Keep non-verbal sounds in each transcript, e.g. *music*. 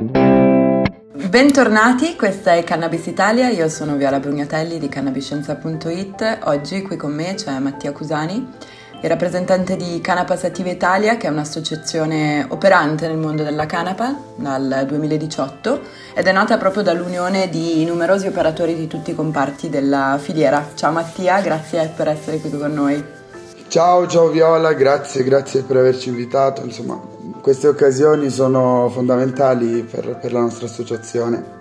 Bentornati, questa è Cannabis Italia, io sono Viola Brugnatelli di cannabiscienza.it. Oggi qui con me c'è Mattia Cusani, il rappresentante di Canapa Sativa Italia, che è un'associazione operante nel mondo della canapa dal 2018 ed è nata proprio dall'unione di numerosi operatori di tutti i comparti della filiera. Ciao Mattia, grazie per essere qui con noi. Ciao, ciao Viola, grazie, grazie per averci invitato. Insomma, queste occasioni sono fondamentali per, per la nostra associazione.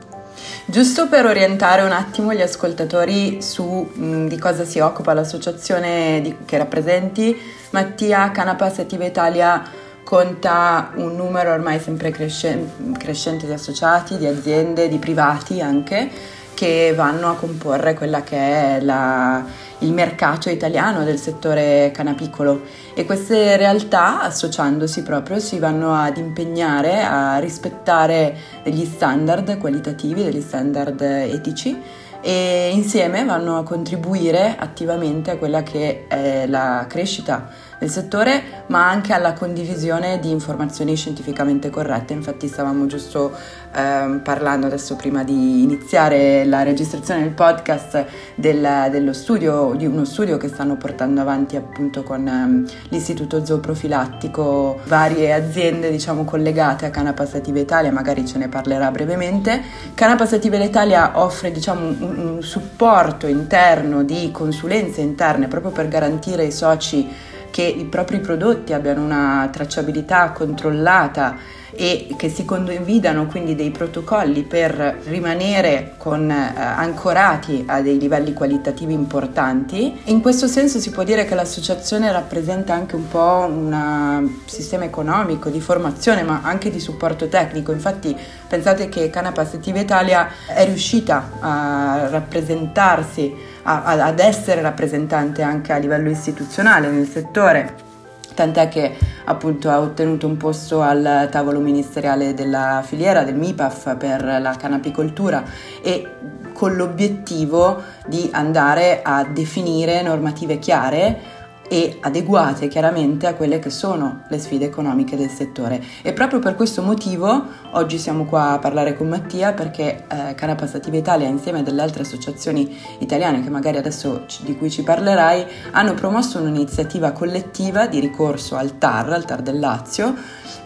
Giusto per orientare un attimo gli ascoltatori su mh, di cosa si occupa l'associazione di, che rappresenti, Mattia Canapa Sativa Italia conta un numero ormai sempre crescente, crescente di associati, di aziende, di privati anche, che vanno a comporre quella che è la, il mercato italiano del settore canapicolo e queste realtà associandosi proprio si vanno ad impegnare a rispettare degli standard qualitativi, degli standard etici e insieme vanno a contribuire attivamente a quella che è la crescita del settore, ma anche alla condivisione di informazioni scientificamente corrette. Infatti stavamo giusto eh, parlando adesso prima di iniziare la registrazione del podcast del, dello studio, di uno studio che stanno portando avanti appunto con ehm, l'Istituto Zooprofilattico, varie aziende diciamo collegate a Canapa Sativa Italia, magari ce ne parlerà brevemente. Canapa Sativa Italia offre diciamo un, un supporto interno di consulenze interne proprio per garantire ai soci che i propri prodotti abbiano una tracciabilità controllata e che si condividano quindi dei protocolli per rimanere con, eh, ancorati a dei livelli qualitativi importanti. In questo senso si può dire che l'associazione rappresenta anche un po' un sistema economico di formazione ma anche di supporto tecnico. Infatti pensate che Canapa Sativa Italia è riuscita a rappresentarsi, a, ad essere rappresentante anche a livello istituzionale nel settore. Tant'è che appunto ha ottenuto un posto al tavolo ministeriale della filiera del MIPAF per la canapicoltura e con l'obiettivo di andare a definire normative chiare e adeguate chiaramente a quelle che sono le sfide economiche del settore. E proprio per questo motivo oggi siamo qua a parlare con Mattia perché eh, Cara Passativa Italia insieme a delle altre associazioni italiane che magari adesso di cui ci parlerai hanno promosso un'iniziativa collettiva di ricorso al TAR, al TAR del Lazio,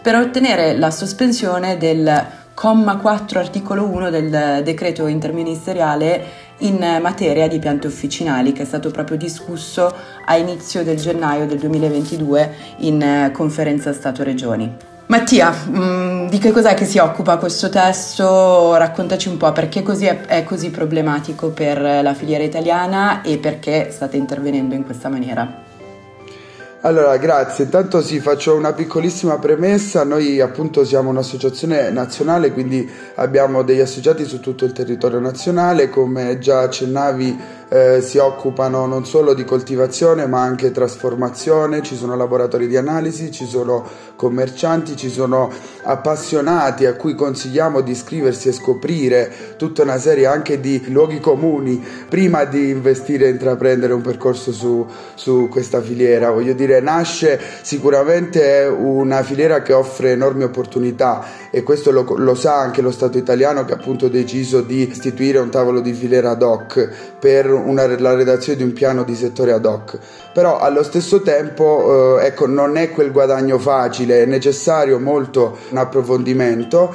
per ottenere la sospensione del comma 4 articolo 1 del decreto interministeriale in materia di piante officinali che è stato proprio discusso a inizio del gennaio del 2022 in eh, conferenza Stato-Regioni. Mattia, mm, di che cos'è che si occupa questo testo? Raccontaci un po' perché così è, è così problematico per la filiera italiana e perché state intervenendo in questa maniera. Allora, grazie. Intanto sì, faccio una piccolissima premessa. Noi appunto siamo un'associazione nazionale, quindi abbiamo degli associati su tutto il territorio nazionale. Come già accennavi, eh, si occupano non solo di coltivazione ma anche trasformazione, ci sono laboratori di analisi, ci sono commercianti, ci sono appassionati a cui consigliamo di iscriversi e scoprire tutta una serie anche di luoghi comuni prima di investire e intraprendere un percorso su, su questa filiera. Voglio dire, nasce sicuramente una filiera che offre enormi opportunità e questo lo, lo sa anche lo Stato italiano che ha appunto deciso di istituire un tavolo di filiera ad hoc per una, la redazione di un piano di settore ad hoc, però allo stesso tempo eh, ecco, non è quel guadagno facile, è necessario molto un approfondimento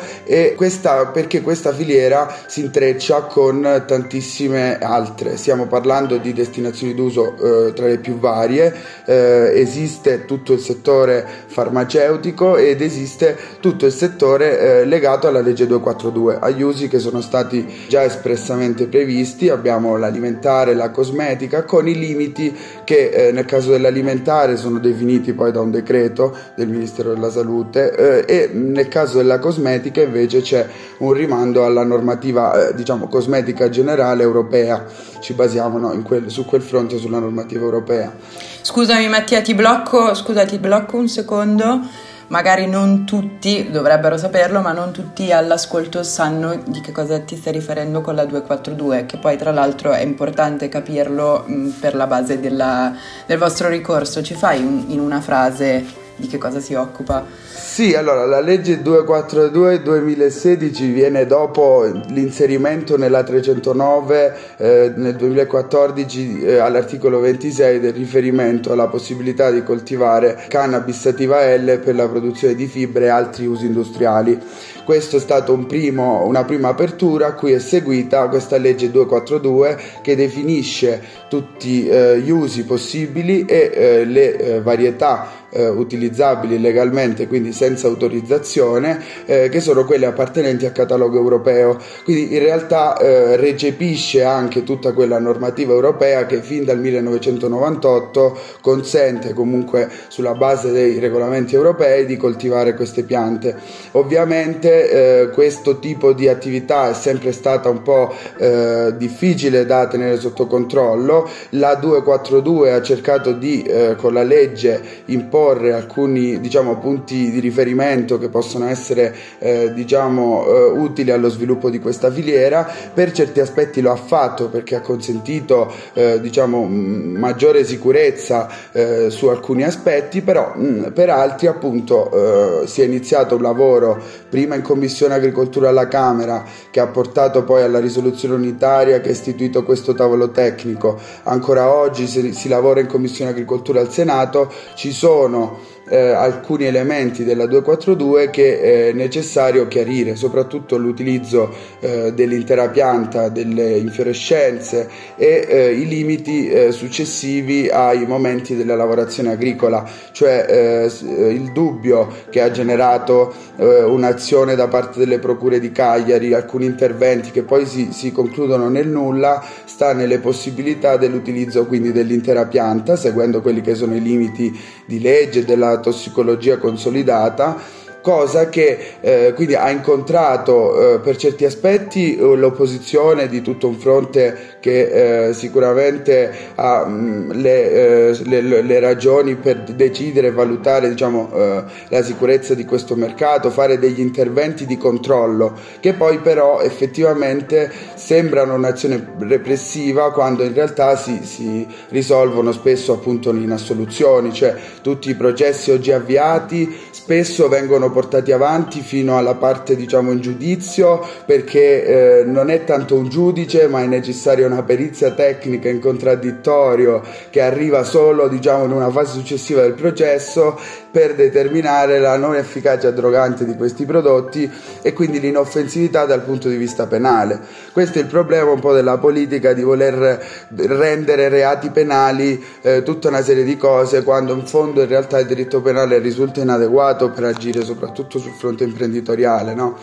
questa, perché questa filiera si intreccia con tantissime altre, stiamo parlando di destinazioni d'uso eh, tra le più varie, eh, esiste tutto il settore farmaceutico ed esiste tutto il settore eh, legato alla legge 242, agli usi che sono stati già espressamente previsti, abbiamo l'alimentare, alimentare, la cosmetica, con i limiti che eh, nel caso dell'alimentare sono definiti poi da un decreto del Ministero della Salute eh, e nel caso della cosmetica invece c'è un rimando alla normativa eh, diciamo cosmetica generale europea. Ci basiamo no, quel, su quel fronte sulla normativa europea. Scusami Mattia, ti blocco, scusa, ti blocco un secondo magari non tutti dovrebbero saperlo, ma non tutti all'ascolto sanno di che cosa ti stai riferendo con la 242, che poi tra l'altro è importante capirlo mh, per la base della, del vostro ricorso. Ci fai un, in una frase di che cosa si occupa? Sì, allora la legge 242 2016 viene dopo l'inserimento nella 309 eh, nel 2014 eh, all'articolo 26 del riferimento alla possibilità di coltivare cannabis sativa L per la produzione di fibre e altri usi industriali. Questo è stato un primo, una prima apertura a cui è seguita questa legge 242 che definisce tutti eh, gli usi possibili e eh, le eh, varietà eh, utilizzabili legalmente, quindi senza autorizzazione, eh, che sono quelle appartenenti al catalogo europeo. Quindi in realtà eh, recepisce anche tutta quella normativa europea che fin dal 1998 consente comunque sulla base dei regolamenti europei di coltivare queste piante. Ovviamente eh, questo tipo di attività è sempre stata un po' eh, difficile da tenere sotto controllo. La 242 ha cercato di eh, con la legge imporre proporre alcuni diciamo, punti di riferimento che possono essere eh, diciamo, eh, utili allo sviluppo di questa filiera, per certi aspetti lo ha fatto perché ha consentito eh, diciamo, maggiore sicurezza eh, su alcuni aspetti, però mh, per altri appunto eh, si è iniziato un lavoro prima in Commissione Agricoltura alla Camera che ha portato poi alla risoluzione unitaria che ha istituito questo tavolo tecnico, ancora oggi si, si lavora in Commissione Agricoltura al Senato, ci sono sono eh, alcuni elementi della 242 che è necessario chiarire, soprattutto l'utilizzo eh, dell'intera pianta, delle infiorescenze e eh, i limiti eh, successivi ai momenti della lavorazione agricola, cioè eh, eh, il dubbio che ha generato un'azione da parte delle procure di Cagliari, alcuni interventi che poi si, si concludono nel nulla, sta nelle possibilità dell'utilizzo quindi dell'intera pianta, seguendo quelli che sono i limiti di legge della tossicologia consolidata cosa che eh, quindi ha incontrato eh, per certi aspetti eh, l'opposizione di tutto un fronte che eh, sicuramente ha mh, mm, le, eh, le, le, ragioni per decidere e valutare diciamo, eh, la sicurezza di questo mercato, fare degli interventi di controllo che poi però effettivamente sembrano un'azione repressiva quando in realtà si, si risolvono spesso appunto in assoluzioni, cioè tutti i processi oggi avviati spesso vengono portati avanti fino alla parte diciamo in giudizio perché eh, non è tanto un giudice ma è necessaria una perizia tecnica in contraddittorio che arriva solo diciamo in una fase successiva del processo per determinare la non efficacia drogante di questi prodotti e quindi l'inoffensività dal punto di vista penale. Questo è il problema un po' della politica di voler rendere reati penali eh, tutta una serie di cose quando in fondo in realtà il diritto penale risulta inadeguato per agire soprattutto sul fronte imprenditoriale, no?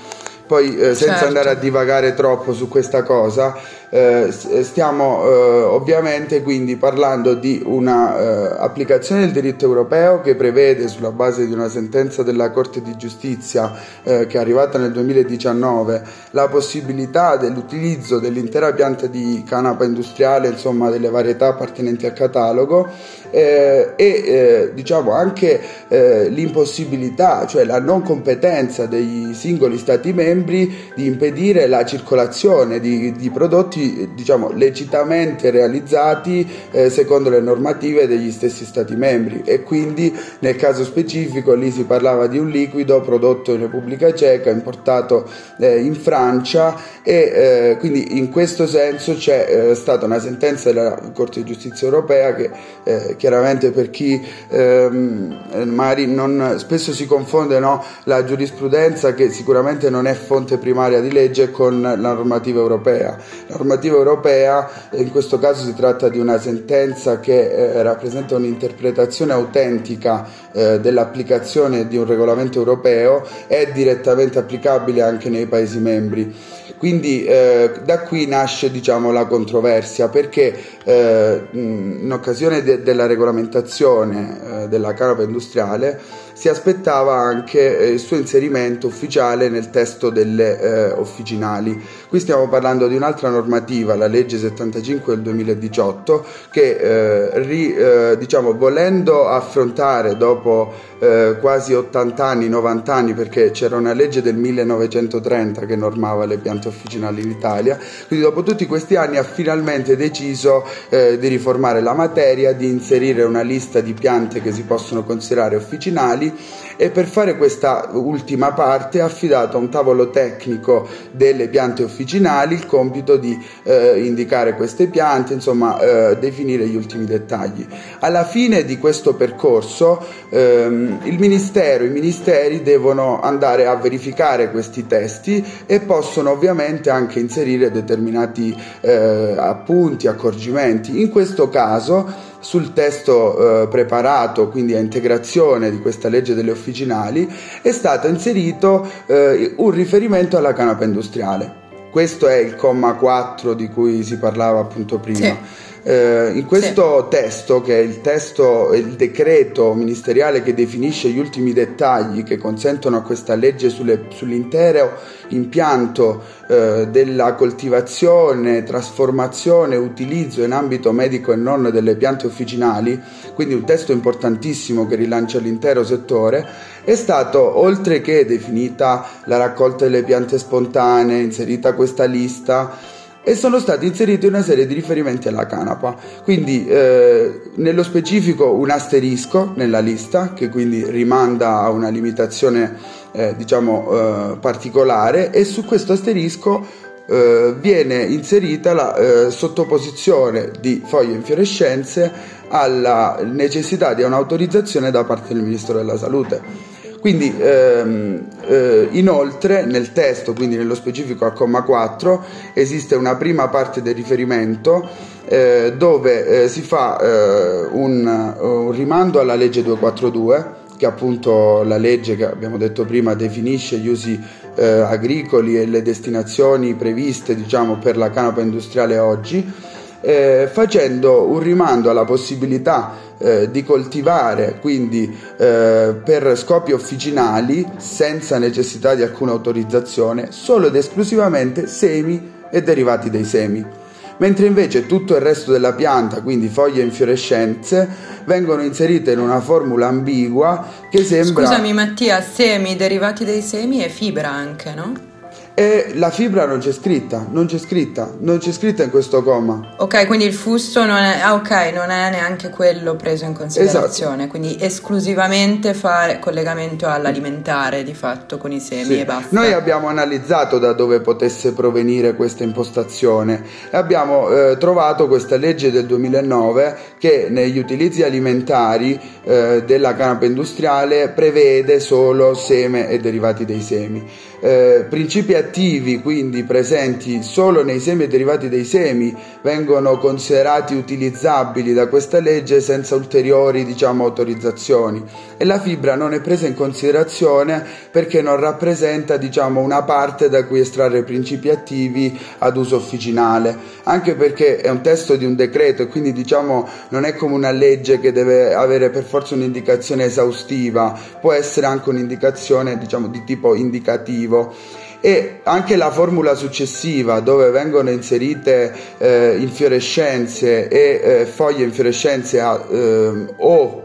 Poi eh, senza certo. andare a divagare troppo su questa cosa, eh, stiamo eh, ovviamente quindi parlando di un'applicazione eh, del diritto europeo che prevede sulla base di una sentenza della Corte di Giustizia eh, che è arrivata nel 2019 la possibilità dell'utilizzo dell'intera pianta di canapa industriale, insomma delle varietà appartenenti al catalogo eh, e diciamo anche l'impossibilità, cioè la non competenza dei singoli stati membri di impedire la circolazione di, di prodotti diciamo, lecitamente realizzati eh, secondo le normative degli stessi Stati membri e quindi nel caso specifico lì si parlava di un liquido prodotto in Repubblica Ceca, importato eh, in Francia e eh, quindi in questo senso c'è eh, stata una sentenza della Corte di Giustizia europea che eh, chiaramente per chi ehm, magari non, spesso si confonde no, la giurisprudenza che sicuramente non è fonte primaria di legge con la normativa europea. La normativa europea, in questo caso si tratta di una sentenza che eh, rappresenta un'interpretazione autentica eh, dell'applicazione di un regolamento europeo, è direttamente applicabile anche nei Paesi membri. Quindi eh, da qui nasce diciamo, la controversia perché eh, in occasione de- della regolamentazione eh, della canapa industriale si aspettava anche eh, il suo inserimento ufficiale nel testo delle eh, officinali. Qui stiamo parlando di un'altra normativa, la legge 75 del 2018, che eh, ri, eh, diciamo, volendo affrontare dopo eh, quasi 80 anni, 90 anni, perché c'era una legge del 1930 che normava le piante officinali in Italia, quindi dopo tutti questi anni ha finalmente deciso eh, di riformare la materia, di inserire una lista di piante che si possono considerare officinali e per fare questa ultima parte ha affidato a un tavolo tecnico delle piante officinali il compito di eh, indicare queste piante, insomma eh, definire gli ultimi dettagli. Alla fine di questo percorso ehm, il Ministero, i ministeri devono andare a verificare questi testi e possono ovviamente anche inserire determinati eh, appunti, accorgimenti. In questo caso sul testo eh, preparato, quindi a integrazione di questa legge delle officinali, è stato inserito eh, un riferimento alla canapa industriale. Questo è il comma 4 di cui si parlava appunto prima. Sì. Eh, in questo sì. testo, che è il testo, il decreto ministeriale che definisce gli ultimi dettagli che consentono a questa legge sulle, sull'intero impianto eh, della coltivazione, trasformazione, utilizzo in ambito medico e non delle piante officinali, quindi un testo importantissimo che rilancia l'intero settore, è stato, oltre che definita la raccolta delle piante spontanee, inserita questa lista, e sono stati inseriti una serie di riferimenti alla canapa. Quindi eh, nello specifico un asterisco nella lista che quindi rimanda a una limitazione eh, diciamo eh, particolare e su questo asterisco eh, viene inserita la eh, sottoposizione di foglie infiorescenze alla necessità di un'autorizzazione da parte del Ministro della Salute. Quindi ehm, eh, inoltre nel testo, quindi nello specifico al comma 4, esiste una prima parte del riferimento eh, dove eh, si fa eh, un, un rimando alla legge 242 che appunto la legge che abbiamo detto prima definisce gli usi eh, agricoli e le destinazioni previste diciamo, per la canapa industriale oggi, eh, facendo un rimando alla possibilità eh, di coltivare quindi eh, per scopi officinali senza necessità di alcuna autorizzazione solo ed esclusivamente semi e derivati dei semi mentre invece tutto il resto della pianta, quindi foglie e infiorescenze, vengono inserite in una formula ambigua che sembra... Scusami Mattia, semi, derivati dei semi e fibra anche, no? E la fibra non c'è scritta, non c'è scritta, non c'è scritta in questo comma. Ok, quindi il fusto non è, ah, okay, non è neanche quello preso in considerazione, esatto. quindi esclusivamente fare collegamento all'alimentare di fatto con i semi sì. e basta. Noi abbiamo analizzato da dove potesse provenire questa impostazione e abbiamo eh, trovato questa legge del 2009 che negli utilizzi alimentari eh, della canapa industriale prevede solo seme e derivati dei semi. Eh, principi attivi quindi presenti solo nei semi e derivati dei semi vengono considerati utilizzabili da questa legge senza ulteriori diciamo, autorizzazioni. E la fibra non è presa in considerazione perché non rappresenta diciamo, una parte da cui estrarre principi attivi ad uso officinale. Anche perché è un testo di un decreto e quindi diciamo non è come una legge che deve avere per forza un'indicazione esaustiva. Può essere anche un'indicazione diciamo, di tipo indicativo positivo e anche la formula successiva dove vengono inserite eh, infiorescenze e eh, foglie infiorescenze a, eh, o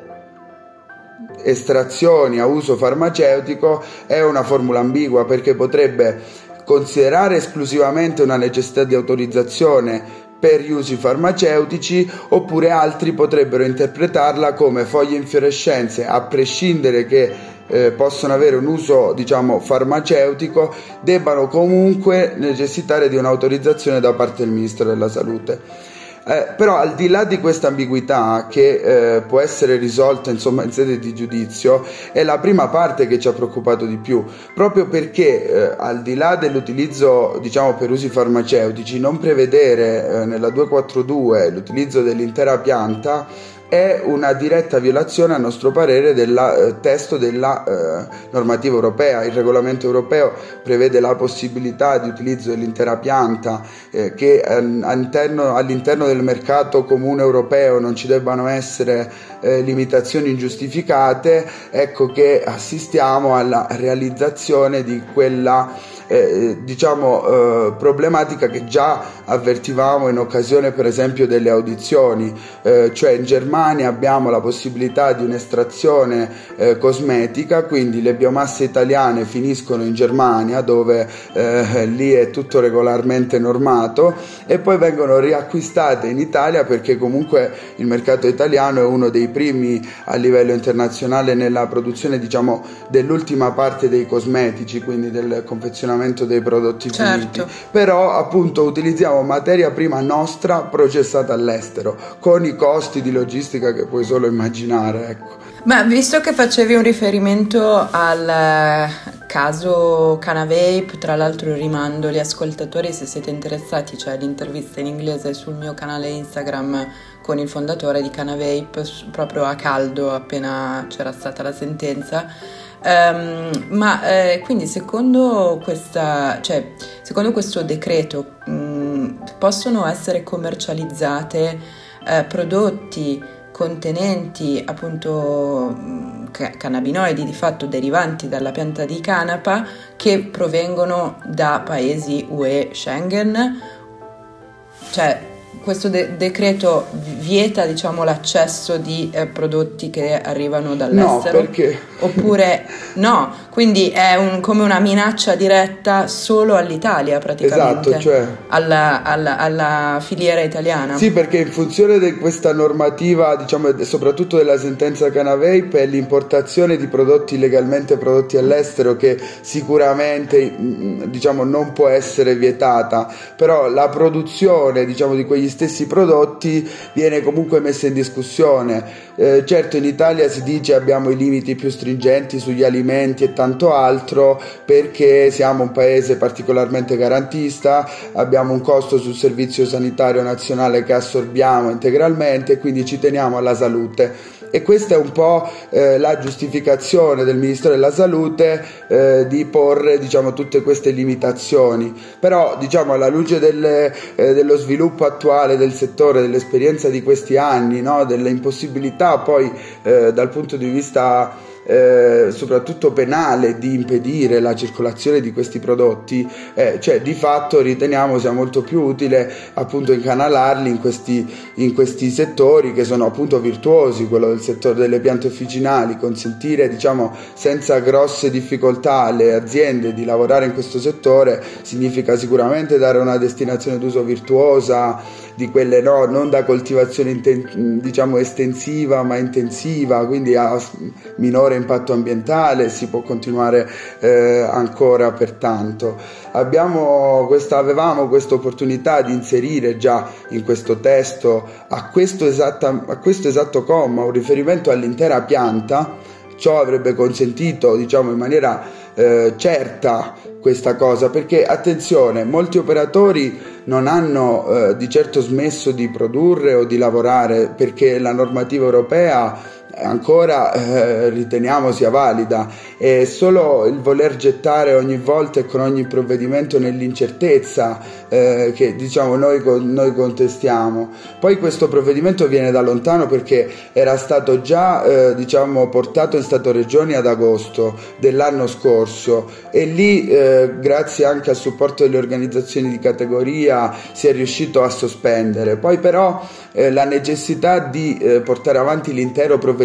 estrazioni a uso farmaceutico è una formula ambigua perché potrebbe considerare esclusivamente una necessità di autorizzazione per gli usi farmaceutici oppure altri potrebbero interpretarla come foglie infiorescenze a prescindere che eh, possono avere un uso diciamo farmaceutico debbano comunque necessitare di un'autorizzazione da parte del Ministro della Salute. Eh, però al di là di questa ambiguità che eh, può essere risolta insomma in sede di giudizio è la prima parte che ci ha preoccupato di più proprio perché eh, al di là dell'utilizzo diciamo per usi farmaceutici non prevedere eh, nella 242 l'utilizzo dell'intera pianta è una diretta violazione a nostro parere del eh, testo della eh, normativa europea. Il regolamento europeo prevede la possibilità di utilizzo dell'intera pianta eh, che all'interno, all'interno, del mercato comune europeo non ci debbano essere eh, limitazioni ingiustificate, ecco che assistiamo alla realizzazione di quella eh, diciamo, eh, problematica che già avvertivamo in occasione per esempio delle audizioni, eh, cioè in Germania abbiamo la possibilità di un'estrazione eh, cosmetica, quindi le biomasse italiane finiscono in Germania dove eh, lì è tutto regolarmente normato e poi vengono riacquistate in Italia perché comunque il mercato italiano è uno dei primi a livello internazionale nella produzione diciamo dell'ultima parte dei cosmetici, quindi del confezionamento dei prodotti certo. finiti. Però appunto utilizziamo materia prima nostra processata all'estero con i costi di logistica che puoi solo immaginare, ecco. Ma visto che facevi un riferimento al eh, caso Canavape, tra l'altro rimando gli ascoltatori se siete interessati, c'è l'intervista in inglese sul mio canale Instagram con il fondatore di Canavape proprio a caldo appena c'era stata la sentenza. Um, ma eh, quindi secondo, questa, cioè, secondo questo decreto mh, mm, possono essere commercializzate eh, prodotti contenenti appunto mm, cannabinoidi di fatto derivanti dalla pianta di canapa che provengono da paesi UE Schengen, cioè questo de- decreto vieta diciamo, l'accesso di eh, prodotti che arrivano dall'estero? No, perché? Oppure no, quindi è un, come una minaccia diretta solo all'Italia praticamente. Esatto, cioè... Alla, alla, alla, filiera italiana. Sì, perché in funzione di questa normativa, diciamo, soprattutto della sentenza Canavape, è l'importazione di prodotti legalmente prodotti all'estero che sicuramente mm, diciamo, non può essere vietata, però la produzione diciamo, di quegli stessi prodotti viene comunque messa in discussione. Eh, certo in Italia si dice abbiamo i limiti più stringenti sugli alimenti e tanto altro perché siamo un paese particolarmente garantista, abbiamo un costo sul servizio sanitario nazionale che assorbiamo integralmente e quindi ci teniamo alla salute e questa è un po' eh, la giustificazione del Ministero della Salute eh, di porre diciamo, tutte queste limitazioni. Però diciamo, alla luce delle, eh, dello sviluppo attuale del settore, dell'esperienza di questi anni, no? delle impossibilità poi eh, dal punto di vista eh, soprattutto penale di impedire la circolazione di questi prodotti, eh, cioè di fatto riteniamo sia molto più utile appunto incanalarli in questi, in questi settori che sono appunto virtuosi, quello del settore delle piante officinali, consentire diciamo senza grosse difficoltà alle aziende di lavorare in questo settore significa sicuramente dare una destinazione d'uso virtuosa di quelle no, non da coltivazione inten- diciamo estensiva ma intensiva, quindi a minore impatto ambientale, si può continuare eh, ancora pertanto. Questa, avevamo questa opportunità di inserire già in questo testo a questo, esatta, a questo esatto comma un riferimento all'intera pianta, ciò avrebbe consentito diciamo in maniera eh, certa questa cosa perché attenzione molti operatori non hanno eh, di certo smesso di produrre o di lavorare perché la normativa europea ancora eh, riteniamo sia valida. È solo il voler gettare ogni volta e con ogni provvedimento nell'incertezza eh, che diciamo noi, noi, contestiamo. Poi questo provvedimento viene da lontano perché era stato già eh, diciamo portato in Stato Regioni ad agosto dell'anno scorso. E lì eh, grazie anche al supporto delle organizzazioni di categoria si è riuscito a sospendere. Poi però eh, la necessità di eh, portare avanti l'intero provvedimento,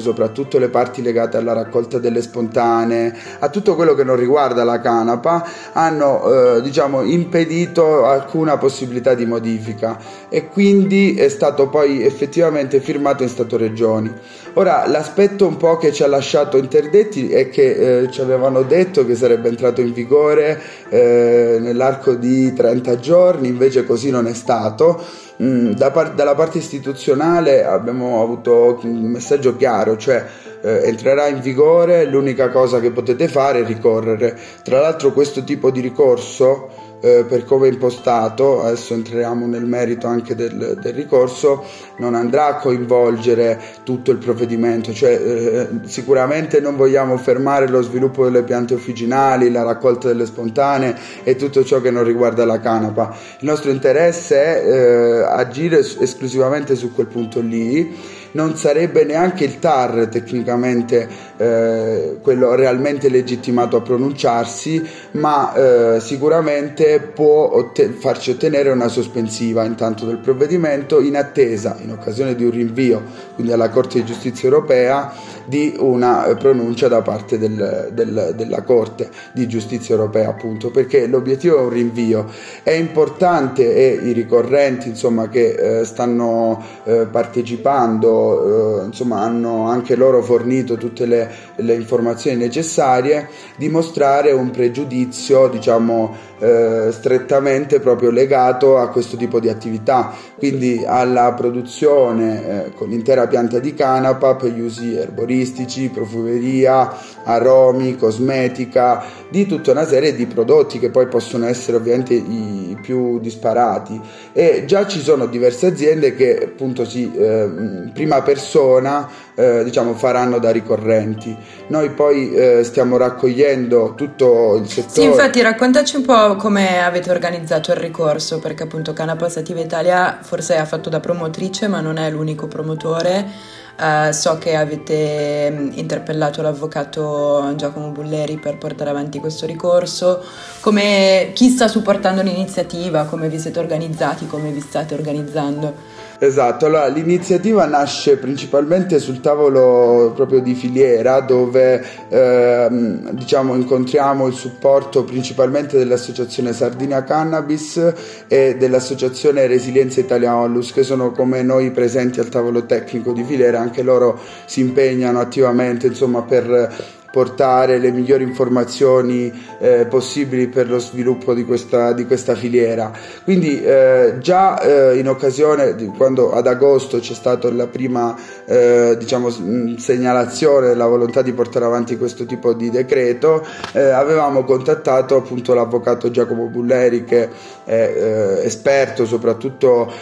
soprattutto le parti legate alla raccolta delle spontanee, a tutto quello che non riguarda la canapa, hanno eh, diciamo, impedito alcuna possibilità di modifica e quindi è stato poi effettivamente firmato in Stato Regioni. Ora, l'aspetto un po' che ci ha lasciato interdetti è che eh, ci avevano detto che sarebbe entrato in vigore eh, nell'arco di 30 giorni, invece così non è stato. Mm, da par- dalla parte istituzionale abbiamo avuto un messaggio chiaro, cioè eh, entrerà in vigore, l'unica cosa che potete fare è ricorrere. Tra l'altro questo tipo di ricorso eh, per come è impostato, adesso entriamo nel merito anche del, del, ricorso, non andrà a coinvolgere tutto il provvedimento, cioè eh, sicuramente non vogliamo fermare lo sviluppo delle piante officinali, la raccolta delle spontanee e tutto ciò che non riguarda la canapa. Il nostro interesse è eh, agire esclusivamente su quel punto lì non sarebbe neanche il TAR tecnicamente eh, quello realmente legittimato a pronunciarsi, ma eh, sicuramente può otte- farci ottenere una sospensiva intanto del provvedimento in attesa, in occasione di un rinvio, quindi alla Corte di Giustizia europea, di una pronuncia da parte del, del, della Corte di Giustizia europea, appunto, perché l'obiettivo è un rinvio. È importante e i ricorrenti insomma, che eh, stanno eh, partecipando, eh, insomma, hanno anche loro fornito tutte le, le informazioni necessarie, dimostrare un pregiudizio, diciamo, eh, strettamente proprio legato a questo tipo di attività, quindi alla produzione eh, con l'intera pianta di canapa per gli usi erboristici, profumeria, aromi, cosmetica, di tutta una serie di prodotti che poi possono essere ovviamente i più disparati e già ci sono diverse aziende che appunto si eh, prima persona eh, diciamo faranno da ricorrenti. Noi poi eh, stiamo raccogliendo tutto il settore. Sì, infatti raccontaci un po' come avete organizzato il ricorso perché appunto Canapa Sativa Italia forse ha fatto da promotrice ma non è l'unico promotore Uh, so che avete mm, interpellato l'avvocato Giacomo Bulleri per portare avanti questo ricorso. Come, chi sta supportando l'iniziativa? Come vi siete organizzati? Come vi state organizzando? Esatto, allora l'iniziativa nasce principalmente sul tavolo proprio di filiera dove ehm, diciamo incontriamo il supporto principalmente dell'associazione Sardinia Cannabis e dell'associazione Resilienza Italia Onlus che sono come noi presenti al tavolo tecnico di filiera, anche loro si impegnano attivamente insomma per portare le migliori informazioni eh, possibili per lo sviluppo di questa, di questa filiera. Quindi eh, già eh, in occasione di quando ad agosto c'è stata la prima eh, diciamo, segnalazione della volontà di portare avanti questo tipo di decreto, eh, avevamo contattato appunto l'avvocato Giacomo Bulleri che è eh, esperto soprattutto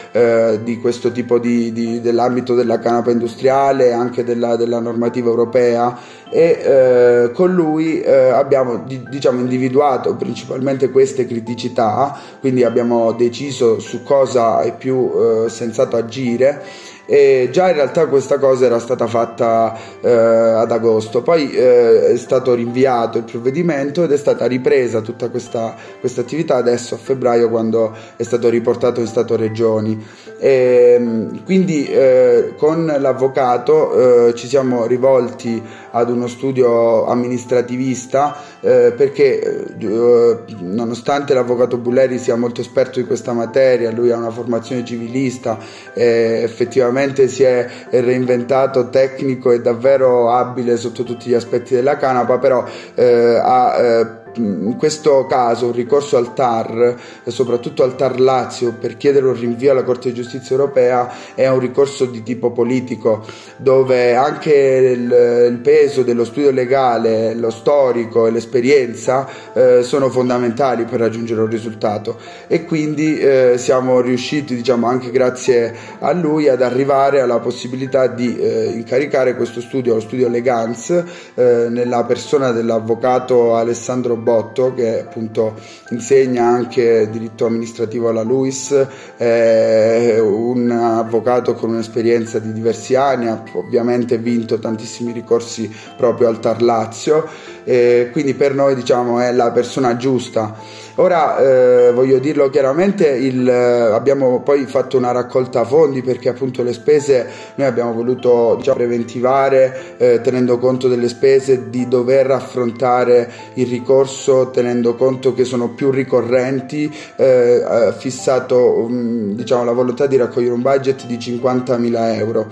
di questo tipo di, di, dell'ambito della canapa industriale e anche della, della normativa europea e eh, con lui eh, abbiamo diciamo, individuato principalmente queste criticità, quindi abbiamo deciso su cosa è più eh, sensato agire e già in realtà questa cosa era stata fatta eh, ad agosto, poi eh, è stato rinviato il provvedimento ed è stata ripresa tutta questa, questa attività adesso a febbraio quando è stato riportato in Stato Regioni. E, ehm, quindi eh, con l'avvocato eh, ci siamo rivolti ad uno studio amministrativista eh, perché eh, nonostante l'avvocato Bulleri sia molto esperto di questa materia, lui ha una formazione civilista, effettivamente si è reinventato tecnico e davvero abile sotto tutti gli aspetti della canapa, però eh, ha eh, in questo caso un ricorso al TAR, soprattutto al TAR Lazio, per chiedere un rinvio alla Corte di Giustizia europea è un ricorso di tipo politico, dove anche il, il peso dello studio legale, lo storico e l'esperienza eh, sono fondamentali per raggiungere un risultato. E quindi eh, siamo riusciti, diciamo anche grazie a lui, ad arrivare alla possibilità di eh, incaricare questo studio, lo studio Legans, eh, nella persona dell'avvocato Alessandro Botto che appunto insegna anche diritto amministrativo alla LUIS, è un avvocato con un'esperienza di diversi anni, ha ovviamente vinto tantissimi ricorsi proprio al Tar Lazio, quindi per noi diciamo è la persona giusta Ora eh, voglio dirlo chiaramente, il, eh, abbiamo poi fatto una raccolta fondi perché appunto le spese noi abbiamo voluto diciamo, preventivare eh, tenendo conto delle spese di dover affrontare il ricorso tenendo conto che sono più ricorrenti, eh, fissato um, diciamo, la volontà di raccogliere un budget di 50.000 euro.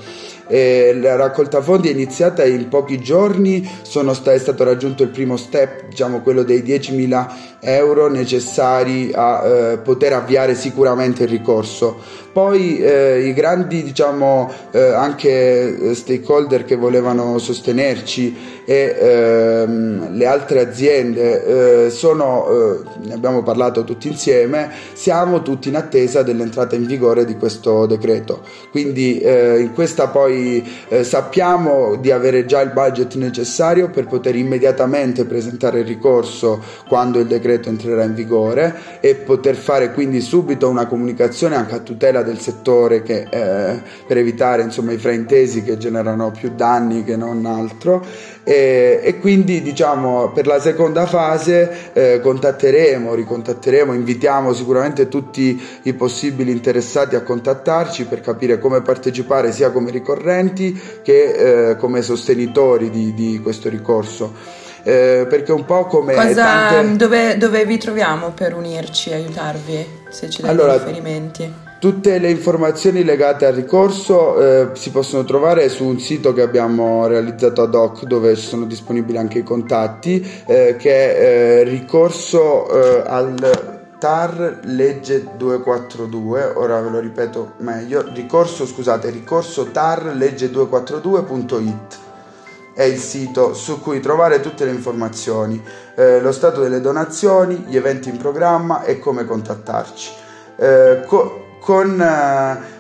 E la raccolta fondi è iniziata in pochi giorni, sta- è stato raggiunto il primo step, diciamo quello dei 10.000 euro necessari a eh, poter avviare sicuramente il ricorso. Poi eh, i grandi diciamo eh, anche eh, stakeholder che volevano sostenerci e ehm, le altre aziende eh, sono, eh, ne abbiamo parlato tutti insieme, siamo tutti in attesa dell'entrata in vigore di questo decreto. Quindi in questa poi eh, sappiamo di avere già il budget necessario per poter immediatamente presentare il ricorso quando il decreto entrerà in vigore e poter fare quindi subito una comunicazione anche a tutela del settore che, eh, per evitare insomma, i fraintesi che generano più danni che non altro e, e quindi diciamo per la seconda fase eh, contatteremo, ricontatteremo, invitiamo sicuramente tutti i possibili interessati a contattarci per capire come partecipare sia come ricorrenti che eh, come sostenitori di, di questo ricorso. Eh, perché un po' come Cosa, tante... dove, dove, vi troviamo per unirci, aiutarvi, se ci date allora, riferimenti? Tutte le informazioni legate al ricorso eh, si possono trovare su un sito che abbiamo realizzato ad hoc dove sono disponibili anche i contatti eh, che è eh, ricorso eh, al TAR legge 242, ora ve lo ripeto meglio, ricorso scusate, ricorso TAR legge 242.it è il sito su cui trovare tutte le informazioni, eh, lo stato delle donazioni, gli eventi in programma e come contattarci. Eh, co- con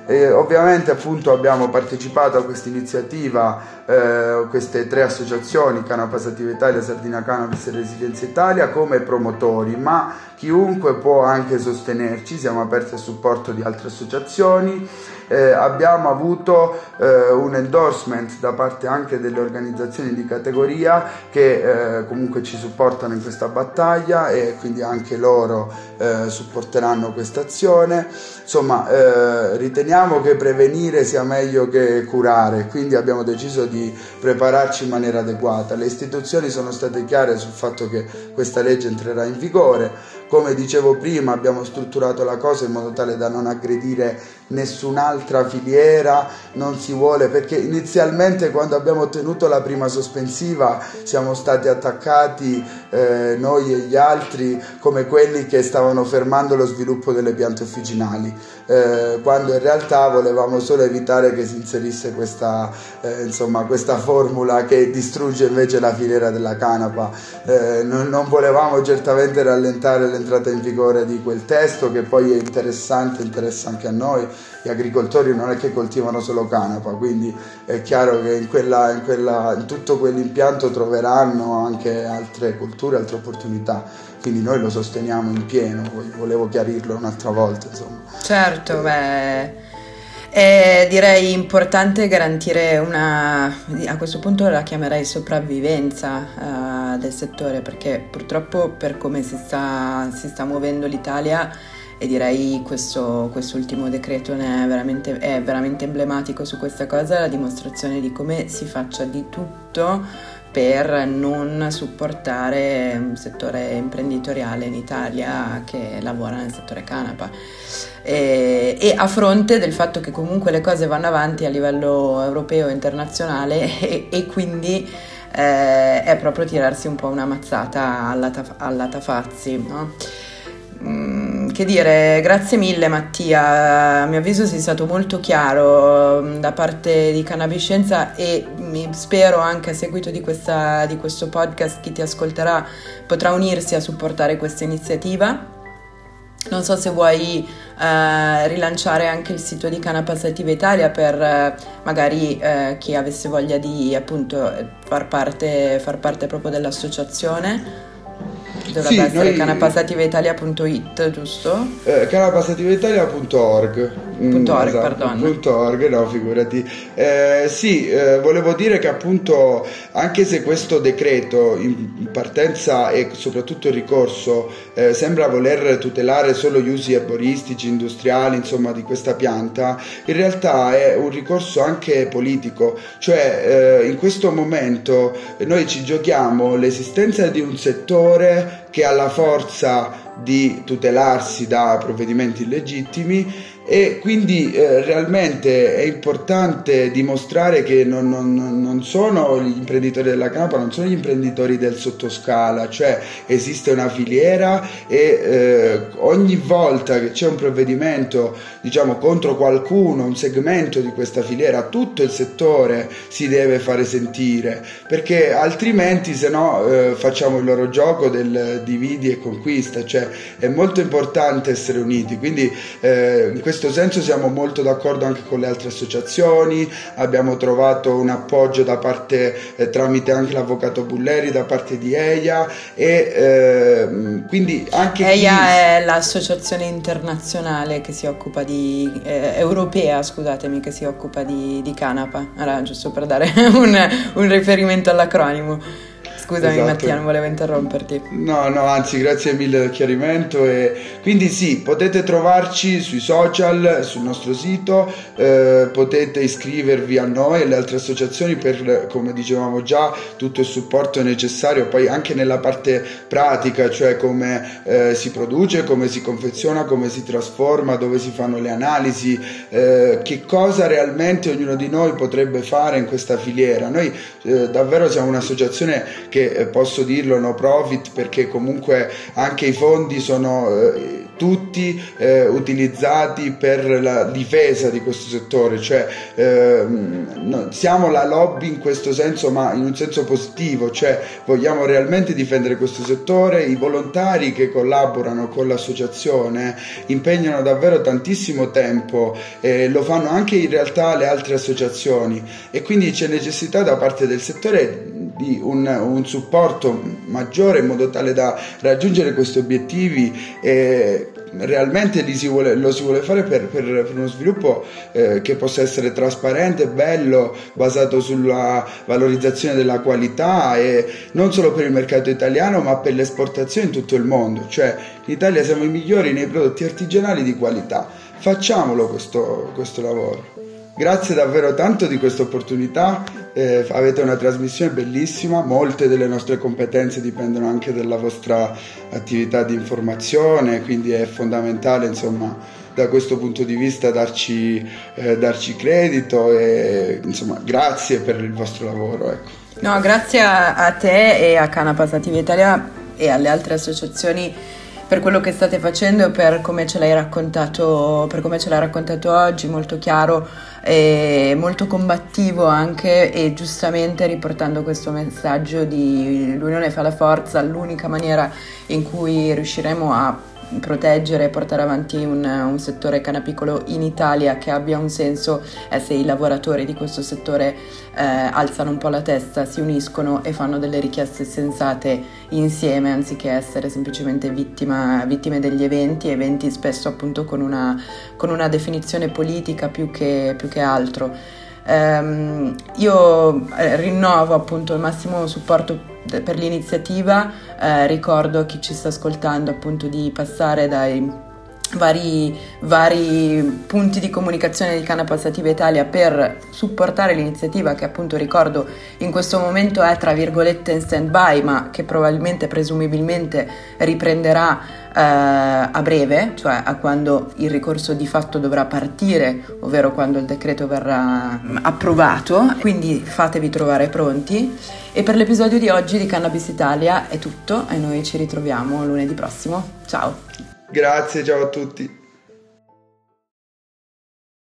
eh, ovviamente appunto abbiamo partecipato a questa iniziativa, eh, queste tre associazioni, Canapa Sativa Italia, Sardina Cannabis e Resilienza Italia, come promotori, ma chiunque può anche sostenerci, siamo aperti a supporto di altre associazioni. Eh, abbiamo avuto eh, un endorsement da parte anche delle organizzazioni di categoria che eh, comunque ci supportano in questa battaglia e quindi anche loro eh, supporteranno questa azione. Insomma, eh, riteniamo che prevenire sia meglio che curare, quindi abbiamo deciso di prepararci in maniera adeguata. Le istituzioni sono state chiare sul fatto che questa legge entrerà in vigore come dicevo prima, abbiamo strutturato la cosa in modo tale da non aggredire nessun'altra filiera, non si vuole, perché inizialmente quando abbiamo ottenuto la prima sospensiva siamo stati attaccati eh, noi e gli altri come quelli che stavano fermando lo sviluppo delle piante officinali, eh, quando in realtà volevamo solo evitare che si inserisse questa, eh, insomma, questa formula che distrugge invece la filiera della canapa. Eh, non, non volevamo certamente rallentare l'entrata in vigore di quel testo che poi è interessante, interessa anche a noi. Gli agricoltori non è che coltivano solo canapa, quindi è chiaro che in, quella, in, quella, in tutto quell'impianto troveranno anche altre culture, altre opportunità. Quindi noi lo sosteniamo in pieno, volevo chiarirlo un'altra volta. Insomma. Certo, beh. È direi importante garantire una, a questo punto la chiamerei sopravvivenza uh, del settore perché purtroppo per come si sta, si sta muovendo l'Italia e direi questo ultimo decreto è veramente, è veramente emblematico su questa cosa, la dimostrazione di come si faccia di tutto per non supportare un settore imprenditoriale in Italia che lavora nel settore canapa e, e, a fronte del fatto che comunque le cose vanno avanti a livello europeo e internazionale *laughs* e, e quindi eh, è proprio tirarsi un po' una mazzata alla, taf- alla Tafazzi. No? Che dire, grazie mille Mattia, a mio avviso sei stato molto chiaro mm, da parte di Cannabiscienza e spero anche a seguito di, questa, di questo podcast chi ti ascolterà potrà unirsi a supportare questa iniziativa. Non so se vuoi eh, rilanciare anche il sito di Canapa Sativa Italia per eh, magari eh, chi avesse voglia di appunto far parte, far parte proprio dell'associazione dovrebbe sì, essere noi... canapasativaitalia.it, giusto? Eh, mm, .org, esatto, .org, no, figurati. Eh, sì, eh, volevo dire che appunto, anche se questo decreto in partenza e soprattutto il ricorso eh, sembra voler tutelare solo gli usi erboristici, industriali, insomma, di questa pianta, in realtà è un ricorso anche politico, cioè eh, in questo momento noi ci giochiamo l'esistenza di un settore che ha la forza di tutelarsi da provvedimenti illegittimi e quindi eh, realmente è importante dimostrare che non, non, non, sono gli imprenditori della canapa, non sono gli imprenditori del sottoscala, cioè esiste una filiera e eh, ogni volta che c'è un provvedimento diciamo contro qualcuno, un segmento di questa filiera, tutto il settore si deve fare sentire perché altrimenti se no eh, facciamo il loro gioco del dividi e conquista, cioè è molto importante essere uniti, quindi eh, in questo senso siamo molto d'accordo anche con le altre associazioni, abbiamo trovato un appoggio da parte, eh, tramite anche l'avvocato Bulleri, da parte di EIA e eh, quindi anche... EIA chi... è l'associazione internazionale che si occupa di... Eh, europea, scusatemi, che si occupa di, di canapa, allora, giusto per dare *laughs* un, un riferimento all'acronimo. Scusami esatto. Mattia, non volevo interromperti. No, no, anzi, grazie mille del chiarimento. E quindi sì, potete trovarci sui social, sul nostro sito, eh, potete iscrivervi a noi e alle altre associazioni per, come dicevamo già, tutto il supporto necessario, poi anche nella parte pratica, cioè come eh, si produce, come si confeziona, come si trasforma, dove si fanno le analisi, eh, che cosa realmente ognuno di noi potrebbe fare in questa filiera. Noi eh, davvero siamo un'associazione che che eh, posso dirlo no profit perché comunque anche i fondi sono eh, tutti eh, utilizzati per la difesa di questo settore, cioè ehm, siamo la lobby in questo senso ma in un senso positivo, cioè vogliamo realmente difendere questo settore, i volontari che collaborano con l'associazione impegnano davvero tantissimo tempo, eh, lo fanno anche in realtà le altre associazioni e quindi c'è necessità da parte del settore di un, un supporto maggiore in modo tale da raggiungere questi obiettivi e realmente si vuole, lo si vuole fare per, per, per uno sviluppo eh, che possa essere trasparente, bello, basato sulla valorizzazione della qualità e non solo per il mercato italiano ma per l'esportazione in tutto il mondo, cioè in Italia siamo i migliori nei prodotti artigianali di qualità, facciamolo questo, questo lavoro. Grazie davvero tanto di questa opportunità, eh, avete una trasmissione bellissima, molte delle nostre competenze dipendono anche dalla vostra attività di informazione, quindi è fondamentale insomma da questo punto di vista darci, eh, darci credito e insomma grazie per il vostro lavoro. Ecco. No, grazie a, te e a Cana Passativa Italia e alle altre associazioni per quello che state facendo e per come ce l'hai raccontato, per come ce l'hai raccontato oggi, molto chiaro e molto combattivo anche e giustamente riportando questo messaggio di l'unione fa la forza, l'unica maniera in cui riusciremo a proteggere e portare avanti un, un, settore canapicolo in Italia che abbia un senso è se i lavoratori di questo settore eh, alzano un po' la testa, si uniscono e fanno delle richieste sensate insieme anziché essere semplicemente vittima, vittime degli eventi, eventi spesso appunto con una, con una definizione politica più che, più che altro. Um, io eh, rinnovo appunto il massimo supporto per l'iniziativa, eh, ricordo a chi ci sta ascoltando appunto di passare dai vari, vari punti di comunicazione di Canna Passativa Italia per supportare l'iniziativa che appunto ricordo in questo momento è tra virgolette in stand by ma che probabilmente presumibilmente riprenderà a breve, cioè a quando il ricorso di fatto dovrà partire, ovvero quando il decreto verrà approvato, quindi fatevi trovare pronti. E per l'episodio di oggi di Cannabis Italia è tutto e noi ci ritroviamo lunedì prossimo. Ciao! Grazie, ciao a tutti.